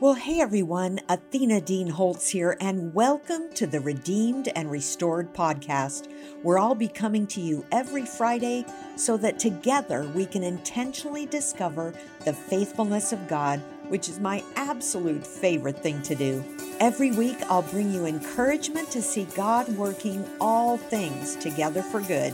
Well, hey everyone, Athena Dean Holtz here, and welcome to the Redeemed and Restored podcast, where I'll be coming to you every Friday so that together we can intentionally discover the faithfulness of God, which is my absolute favorite thing to do. Every week, I'll bring you encouragement to see God working all things together for good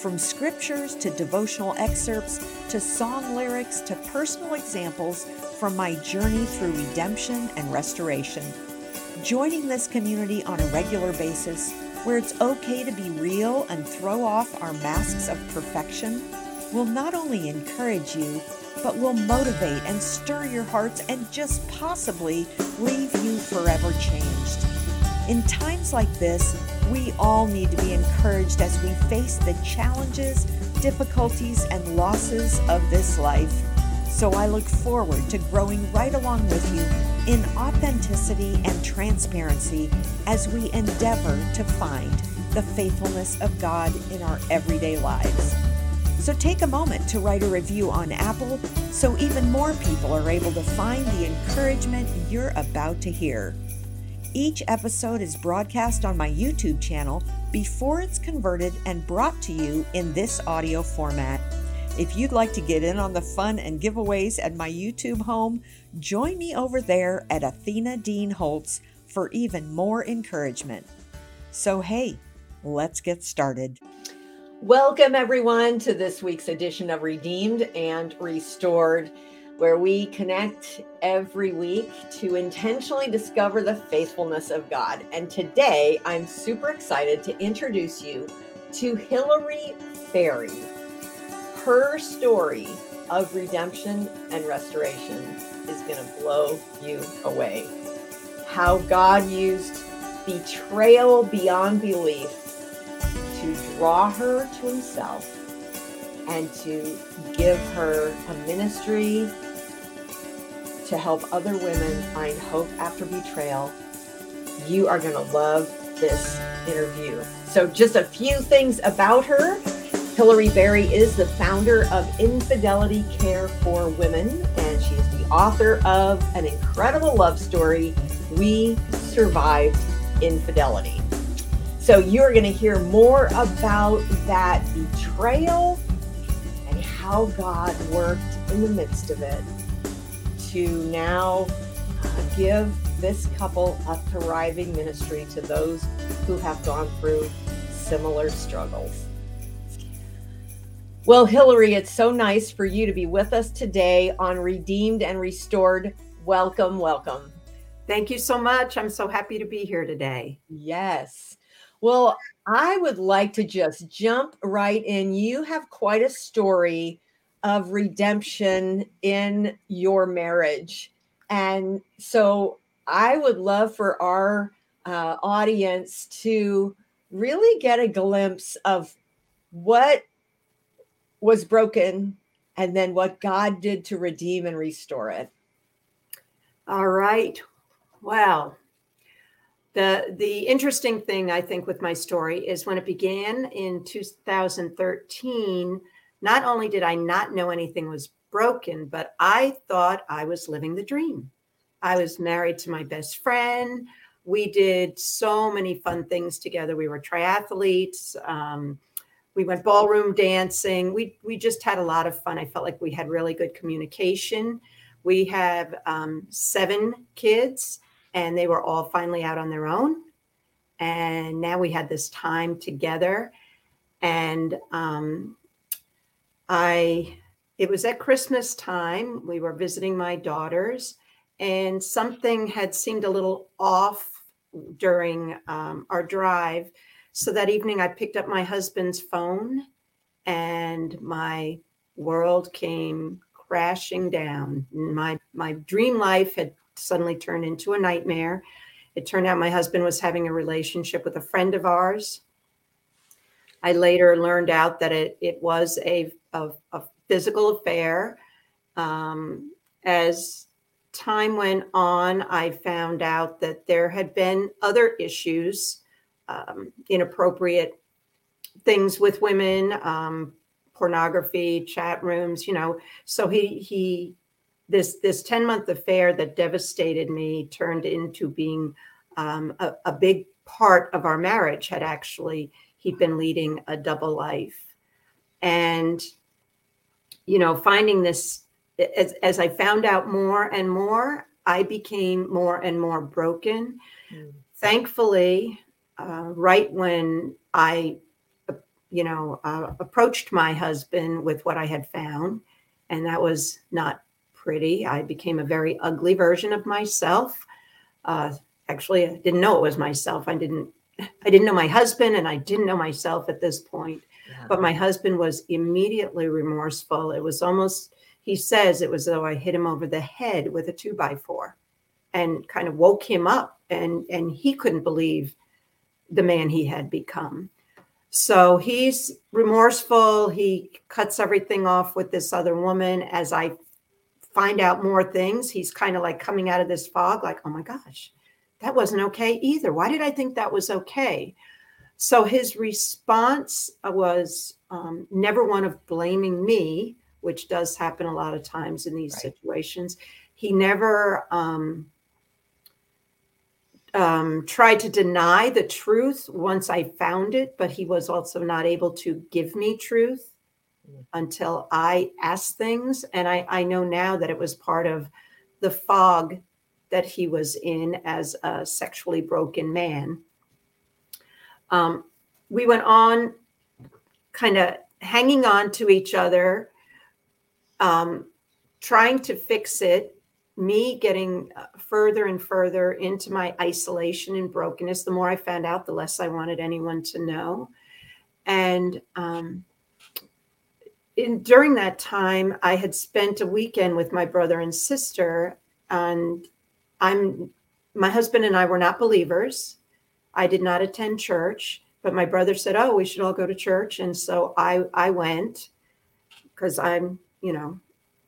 from scriptures to devotional excerpts to song lyrics to personal examples from my journey through redemption and restoration. Joining this community on a regular basis, where it's okay to be real and throw off our masks of perfection, will not only encourage you, but will motivate and stir your hearts and just possibly leave you forever changed. In times like this, we all need to be encouraged as we face the challenges, difficulties, and losses of this life. So I look forward to growing right along with you in authenticity and transparency as we endeavor to find the faithfulness of God in our everyday lives. So take a moment to write a review on Apple so even more people are able to find the encouragement you're about to hear. Each episode is broadcast on my YouTube channel before it's converted and brought to you in this audio format. If you'd like to get in on the fun and giveaways at my YouTube home, join me over there at Athena Dean Holtz for even more encouragement. So, hey, let's get started. Welcome, everyone, to this week's edition of Redeemed and Restored where we connect every week to intentionally discover the faithfulness of God. And today I'm super excited to introduce you to Hilarie Barry. Her story of redemption and restoration is going to blow you away. How God used betrayal beyond belief to draw her to Himself and to give her a ministry to help other women find hope after betrayal. You are going to love this interview. So, just a few things about her. Hilarie Barry is the founder of Infidelity Care for Women, and she's the author of an incredible love story, We Survived Infidelity. So, you're going to hear more about that betrayal and how God worked in the midst of it to now give this couple a thriving ministry to those who have gone through similar struggles. Well, Hilarie, it's so nice for you to be with us today on Redeemed and Restored. Welcome, welcome. Thank you so much. I'm so happy to be here today. Yes. Well, I would like to just jump right in. You have quite a story of redemption in your marriage. And so I would love for our uh, audience to really get a glimpse of what was broken and then what God did to redeem and restore it. All right. Wow. The the interesting thing I think with my story is when it began in 2013 not only did I not know anything was broken, but I thought I was living the dream. I was married to my best friend. We did so many fun things together. We were triathletes. Um, we went ballroom dancing. We we just had a lot of fun. I felt like we had really good communication. We have um, seven kids, and they were all finally out on their own. And now we had this time together, and um, I it was at Christmas time. We were visiting my daughters, and something had seemed a little off during um, our drive. So that evening, I picked up my husband's phone, and my world came crashing down. My my dream life had suddenly turned into a nightmare. It turned out my husband was having a relationship with a friend of ours. I later learned out that it it was a a, a physical affair. Um, as time went on, I found out that there had been other issues, um, inappropriate things with women, um, pornography, chat rooms, you know. So he he this this 10 month affair that devastated me turned into being um, a, a big part of our marriage had actually he'd been leading a double life and you know finding this as, as i found out more and more i became more and more broken mm. thankfully uh, right when i uh, you know uh, approached my husband with what i had found and that was not pretty. I became a very ugly version of myself. Uh, actually, I didn't know it was myself. I didn't. I didn't know my husband, and I didn't know myself at this point. But my husband was immediately remorseful. It was almost. He says it was though I hit him over the head with a two by four, and kind of woke him up, and and he couldn't believe the man he had become. So he's remorseful. He cuts everything off with this other woman. As I find out more things, he's kind of like coming out of this fog, like, oh my gosh, that wasn't okay either. Why did I think that was okay? So his response was um, never one of blaming me, which does happen a lot of times in these right. situations. He never um, um, tried to deny the truth once I found it, but he was also not able to give me truth until I asked things. And I, I know now that it was part of the fog that he was in as a sexually broken man. Um, we went on kind of hanging on to each other, um, trying to fix it, me getting uh, further and further into my isolation and brokenness. The more I found out, the less I wanted anyone to know. And um, in during that time, I had spent a weekend with my brother and sister, and I'm my husband and I were not believers. I did not attend church, but my brother said, "Oh, we should all go to church," and so I I went because I'm you know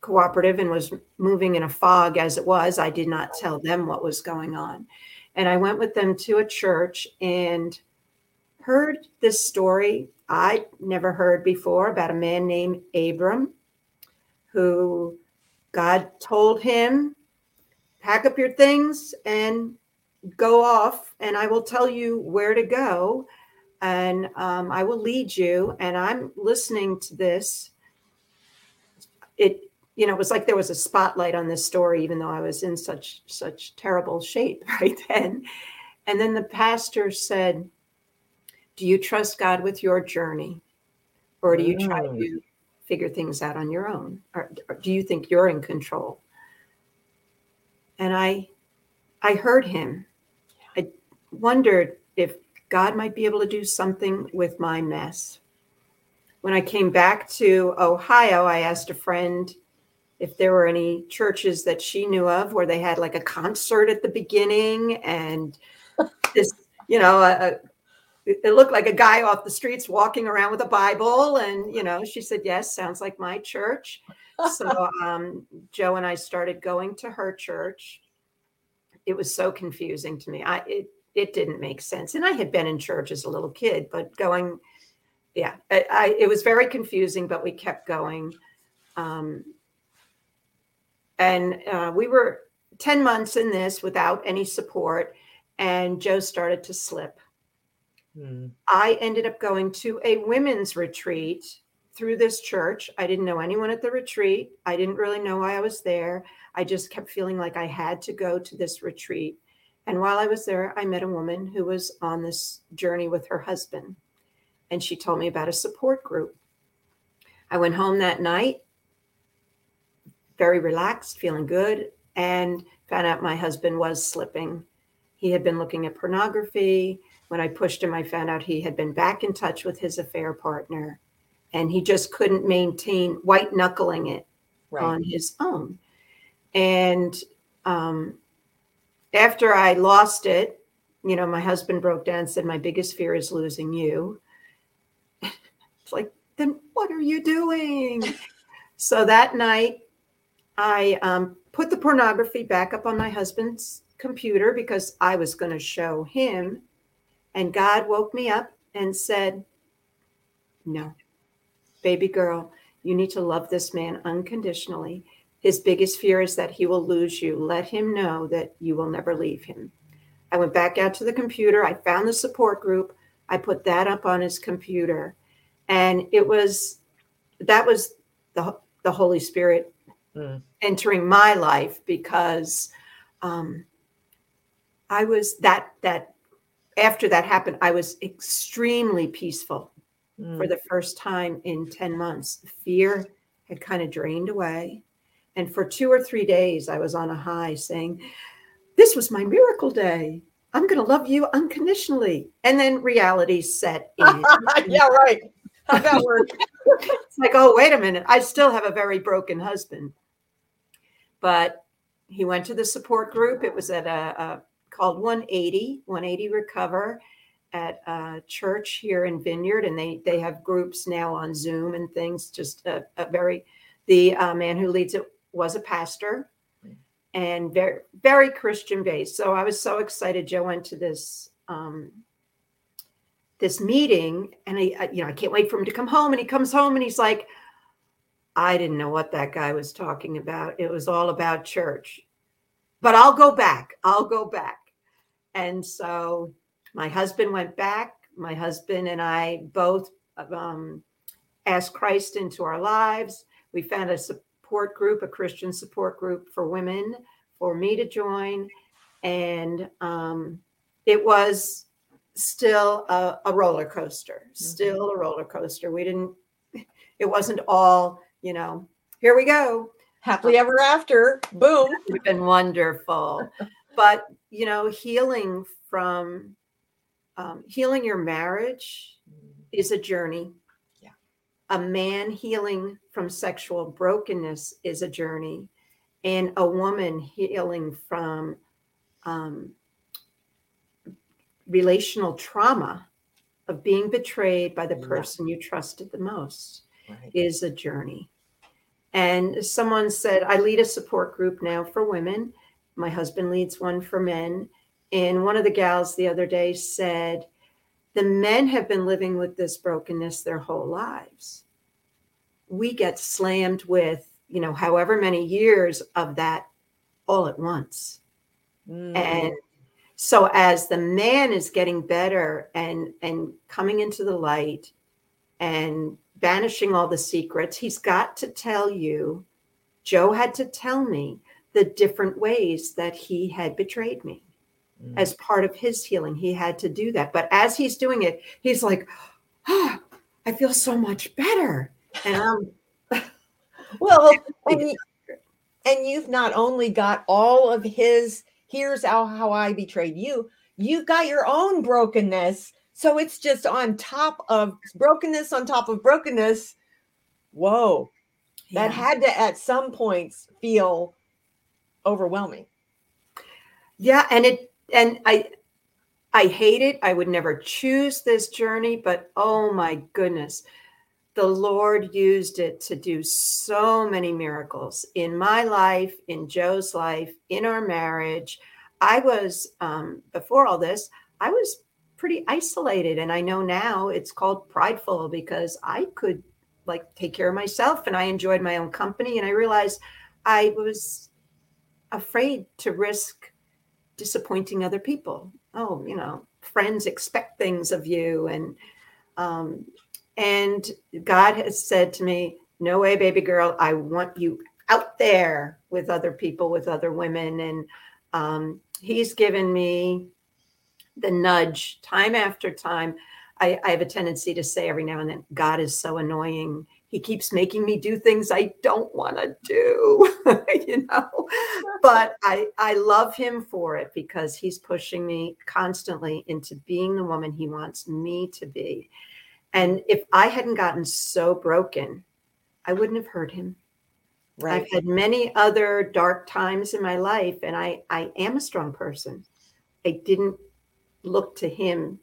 cooperative and was moving in a fog as it was. I did not tell them what was going on, and I went with them to a church and heard this story I'd never heard before about a man named Abram who God told him, pack up your things and go off, and I will tell you where to go, and um, I will lead you. And I'm listening to this. It, you know, it was like there was a spotlight on this story, even though I was in such such terrible shape right then. And then the pastor said, do you trust God with your journey? Or do you try to mm. figure things out on your own? Or, or do you think you're in control? And I I heard him. Wondered if God might be able to do something with my mess. When I came back to Ohio, I asked a friend if there were any churches that she knew of where they had like a concert at the beginning and this, you know, a, it looked like a guy off the streets walking around with a Bible. And, you know, she said, Yes, sounds like my church. So um, Joe and I started going to her church. It was so confusing to me. I it it didn't make sense. And I had been in church as a little kid, but going, yeah, I, I it was very confusing, but we kept going. Um, and uh, we were 10 months in this without any support. And Joe started to slip Mm. I ended up going to a women's retreat through this church. I didn't know anyone at the retreat. I didn't really know why I was there. I just kept feeling like I had to go to this retreat. And while I was there, I met a woman who was on this journey with her husband. And she told me about a support group. I went home that night, very relaxed, feeling good, and found out my husband was slipping. He had been looking at pornography. When I pushed him, I found out he had been back in touch with his affair partner and he just couldn't maintain white knuckling it right. on his own. And um, after I lost it, you know, my husband broke down and said, My biggest fear is losing you. it's like, then what are you doing? so that night, I um, put the pornography back up on my husband's computer because I was going to show him and God woke me up and said, No, baby girl, you need to love this man unconditionally. His biggest fear is that he will lose you. Let him know that you will never leave him. I went back out to the computer. I found the support group. I put that up on his computer. And it was that was the, the Holy Spirit mm. entering my life because um, I was that that after that happened, I was extremely peaceful mm. for the first time in 10 months. Fear had kind of drained away. And for two or three days, I was on a high saying, This was my miracle day. I'm going to love you unconditionally. And then reality set in. yeah, right. How'd that work? it's like, oh, wait a minute. I still have a very broken husband. But he went to the support group. It was at a, a called 180, 180 Recover at a church here in Vineyard. And they, they have groups now on Zoom and things. Just a, a very, the uh, man who leads it was a pastor and very very Christian based. So I was so excited. Joe went to this um, this meeting, and I, you know I can't wait for him to come home. And he comes home, and he's like, I didn't know what that guy was talking about. It was all about church, but I'll go back. I'll go back. And so my husband went back. My husband and I both um, asked Christ into our lives. We found a support group, a Christian support group for women, for me to join. And um, it was still a, a roller coaster, mm-hmm. still a roller coaster. We didn't, it wasn't all, you know, here we go. Happily ever after. Boom. It's been wonderful. but, you know, healing from um, healing your marriage mm-hmm. is a journey a man healing from sexual brokenness is a journey, and a woman healing from um, relational trauma of being betrayed by the person you trusted the most right. is a journey. And someone said, I lead a support group now for women. My husband leads one for men. And one of the gals the other day said, the men have been living with this brokenness their whole lives. We get slammed with, you know, however many years of that all at once. Mm. And so as the man is getting better and and coming into the light and banishing all the secrets, he's got to tell you, Joe had to tell me the different ways that he had betrayed me. Mm. As part of his healing, he had to do that. But as he's doing it, he's like, oh, I feel so much better. And I'm well, and, you, and you've not only got all of his, here's how, how I betrayed you, you've got your own brokenness. So it's just on top of brokenness on top of brokenness. Whoa. Yeah. That had to at some points feel overwhelming. Yeah, and it and I I hate it. I would never choose this journey, but oh my goodness. The Lord used it to do so many miracles in my life, in Joe's life, in our marriage. I was, um, before all this, I was pretty isolated. And I know now it's called prideful because I could like take care of myself and I enjoyed my own company. And I realized I was afraid to risk disappointing other people. Oh, you know, friends expect things of you, and um, and God has said to me, "No way, baby girl. I want you out there with other people, with other women." And um, He's given me the nudge time after time. I, I have a tendency to say every now and then, "God is so annoying." He keeps making me do things I don't want to do, you know. But I I love him for it because he's pushing me constantly into being the woman he wants me to be. And if I hadn't gotten so broken, I wouldn't have hurt him. Right. I've had many other dark times in my life, and I I am a strong person. I didn't look to him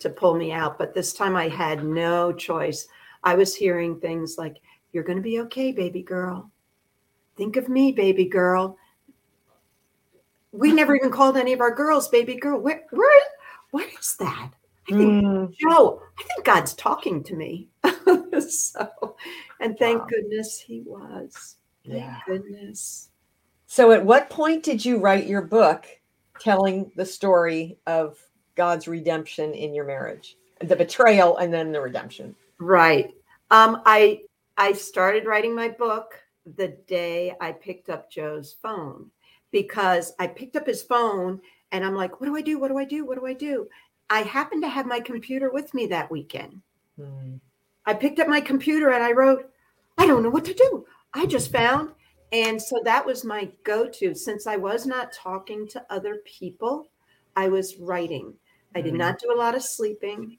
to pull me out, but this time I had no choice. I was hearing things like, You're going to be okay, baby girl. Think of me, baby girl. We never even called any of our girls baby girl. Where, where, what is that? I think, mm. Joe, I think God's talking to me. so, and thank wow. goodness he was. Thank yeah. goodness. So, at what point did you write your book telling the story of God's redemption in your marriage, the betrayal, and then the redemption? Right. Um, I I started writing my book the day I picked up Joe's phone because I picked up his phone and I'm like, what do I do? What do I do? What do I do? I happened to have my computer with me that weekend. Hmm. I picked up my computer and I wrote, I don't know what to do. I just found. And so that was my go to. Since I was not talking to other people, I was writing. I did hmm. not do a lot of sleeping.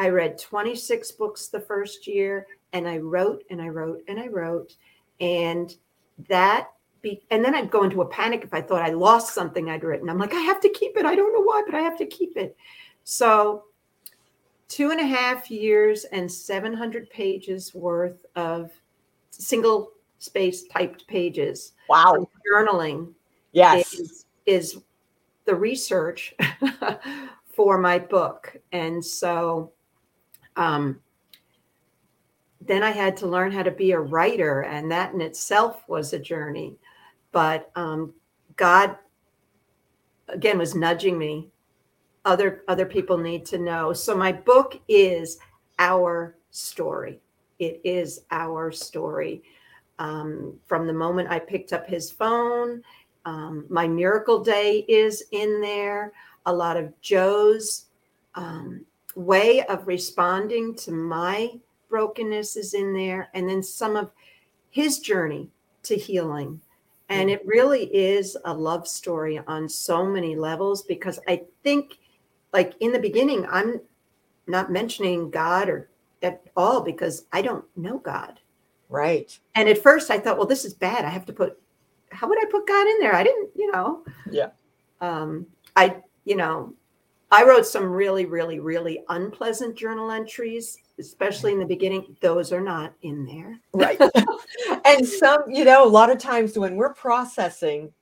I read 26 books the first year and I wrote and I wrote and I wrote. And that be, and then I'd go into a panic if I thought I lost something I'd written. I'm like, I have to keep it. I don't know why, but I have to keep it. So, two and a half years and 700 pages worth of single space typed pages. Wow. Journaling. Yes. Is, is the research for my book. And so, um, then I had to learn how to be a writer, and that in itself was a journey. But um, God, again, was nudging me. Other other people need to know. So my book is our story. It is our story. Um, from the moment I picked up his phone, um, my miracle day is in there. A lot of Joe's um, way of responding to my brokenness is in there, and then some of his journey to healing. And it really is a love story on so many levels because I think, like in the beginning, I'm not mentioning God or at all because I don't know God. Right. And at first I thought, well, this is bad. I have to put, how would I put God in there? I didn't, you know. Yeah. Um, I, you know, I wrote some really, really, really unpleasant journal entries especially in the beginning, those are not in there. Right. and some, you know, a lot of times when we're processing,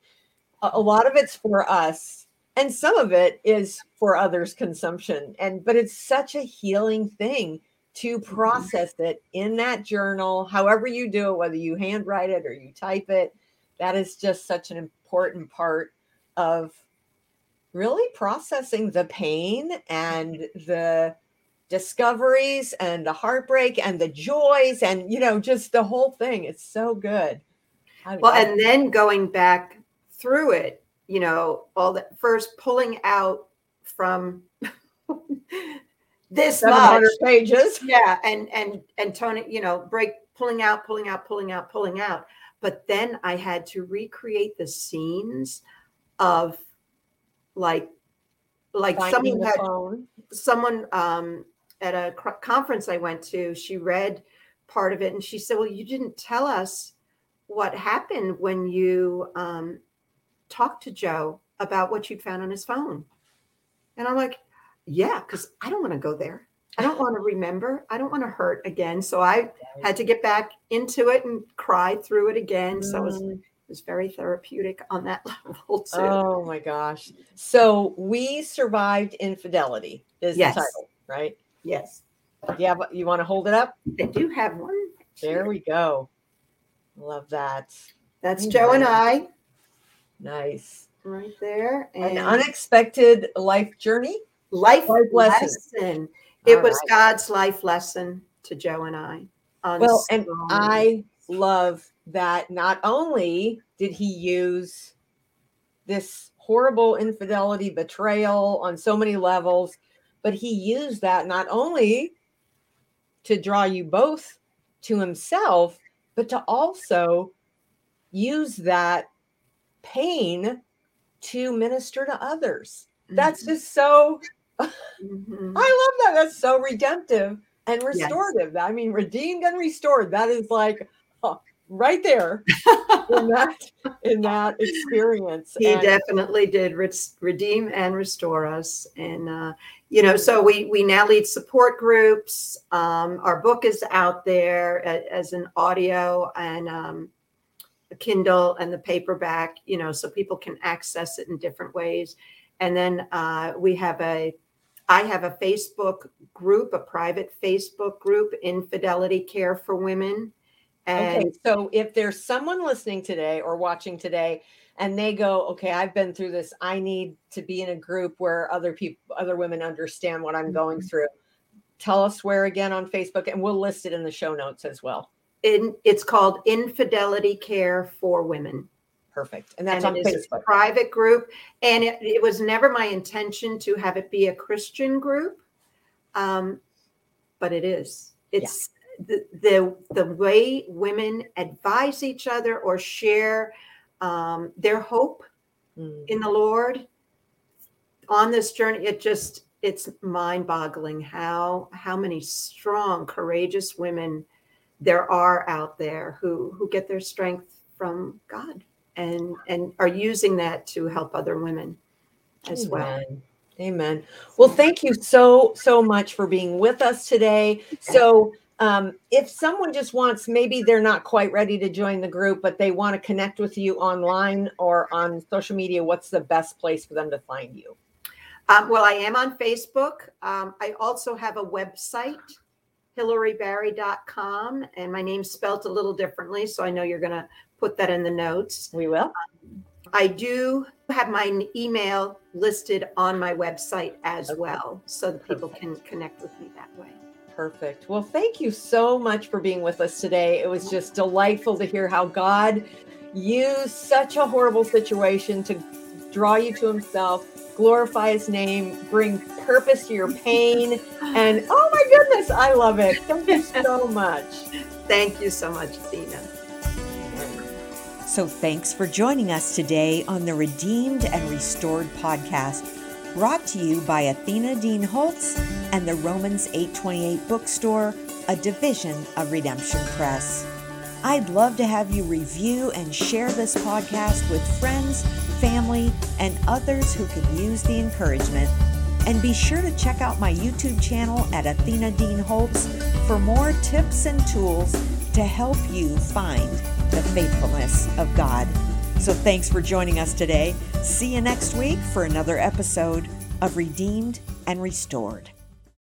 a lot of it's for us and some of it is for others consumption and but it's such a healing thing to mm-hmm. process it in that journal however you do it whether you handwrite it or you type it that is just such an important part of really processing the pain and the discoveries and the heartbreak and the joys and you know just the whole thing. It's so good. Well and it. then going back through it you know all that first pulling out from this much. pages. Yeah and and and tony you know break pulling out pulling out pulling out pulling out. But then i had to recreate the scenes of like like Finding someone had phone. someone um at a conference I went to, she read part of it and she said, Well, you didn't tell us what happened when you um, talked to Joe about what you found on his phone. And I'm like, Yeah, because I don't want to go there. I don't want to remember. I don't want to hurt again. So I had to get back into it and cry through it again. So it was, mm. Was very therapeutic on that level too. Oh my gosh. So we survived infidelity is yes. the title, right? Yes. Yeah, but you want to hold it up? I do have one. There we go. Love that. That's Joe and I. Nice. Right there. And An unexpected life journey. Life, life lesson. lesson. It All was right. God's life lesson to Joe and I. Well, and I love that not only did he use this horrible infidelity, betrayal on so many levels, but he used that not only to draw you both to himself, but to also use that pain to minister to others. Mm-hmm. That's just so, mm-hmm. I love that. That's so redemptive and restorative. Yes. I mean, redeemed and restored. That is like, oh, right there in that in that experience. He and, definitely did re- redeem and restore us, and uh, you know, so we we now lead support groups. Um, our book is out there as an audio and um, a Kindle and the paperback. You know, so people can access it in different ways. And then uh, we have a I have a Facebook group, a private Facebook group, Infidelity Care for Women And okay, so if there's someone listening today or watching today and they go, okay, I've been through this. I need to be in a group where other people, other women understand what I'm going Mm-hmm. through. Tell us where again on Facebook, and we'll list it in the show notes as well. in, it's called Infidelity Care for Women. Perfect. And that's and on it is a Facebook. private group. And it, it was never my intention to have it be a Christian group. Um, but it is. It's the, the the way women advise each other or share um, their hope Mm. in the Lord on this journey. It just it's mind-boggling how how many strong, courageous women there are out there who who get their strength from God and and are using that to help other women as well. Amen. Amen. Well, thank you so, so much for being with us today. So, um, if someone just wants, maybe they're not quite ready to join the group, but they want to connect with you online or on social media, what's the best place for them to find you? Um, well, I am on Facebook. Um, I also have a website, hilariebarry.com, and my name's spelt a little differently. So I know you're going to put that in the notes. We will. I do have my email listed on my website as Okay. well, so that people Perfect. can connect with me that way. Perfect. Well, thank you so much for being with us today. It was just delightful to hear how God used such a horrible situation to draw you to Himself, glorify His name, bring purpose to your pain. And oh my goodness, I love it. Thank you so much. Thank you so much, Dina. So thanks for joining us today on the Redeemed and Restored podcast, brought to you by Athena Dean Holtz and the Romans 828 bookstore, a division of Redemption Press. I'd love to have you review and share this podcast with friends, family, and others who could use the encouragement. And be sure to check out my YouTube channel at Athena Dean Holtz for more tips and tools to help you find the faithfulness of God. So thanks for joining us today. See you next week for another episode of Redeemed and Restored.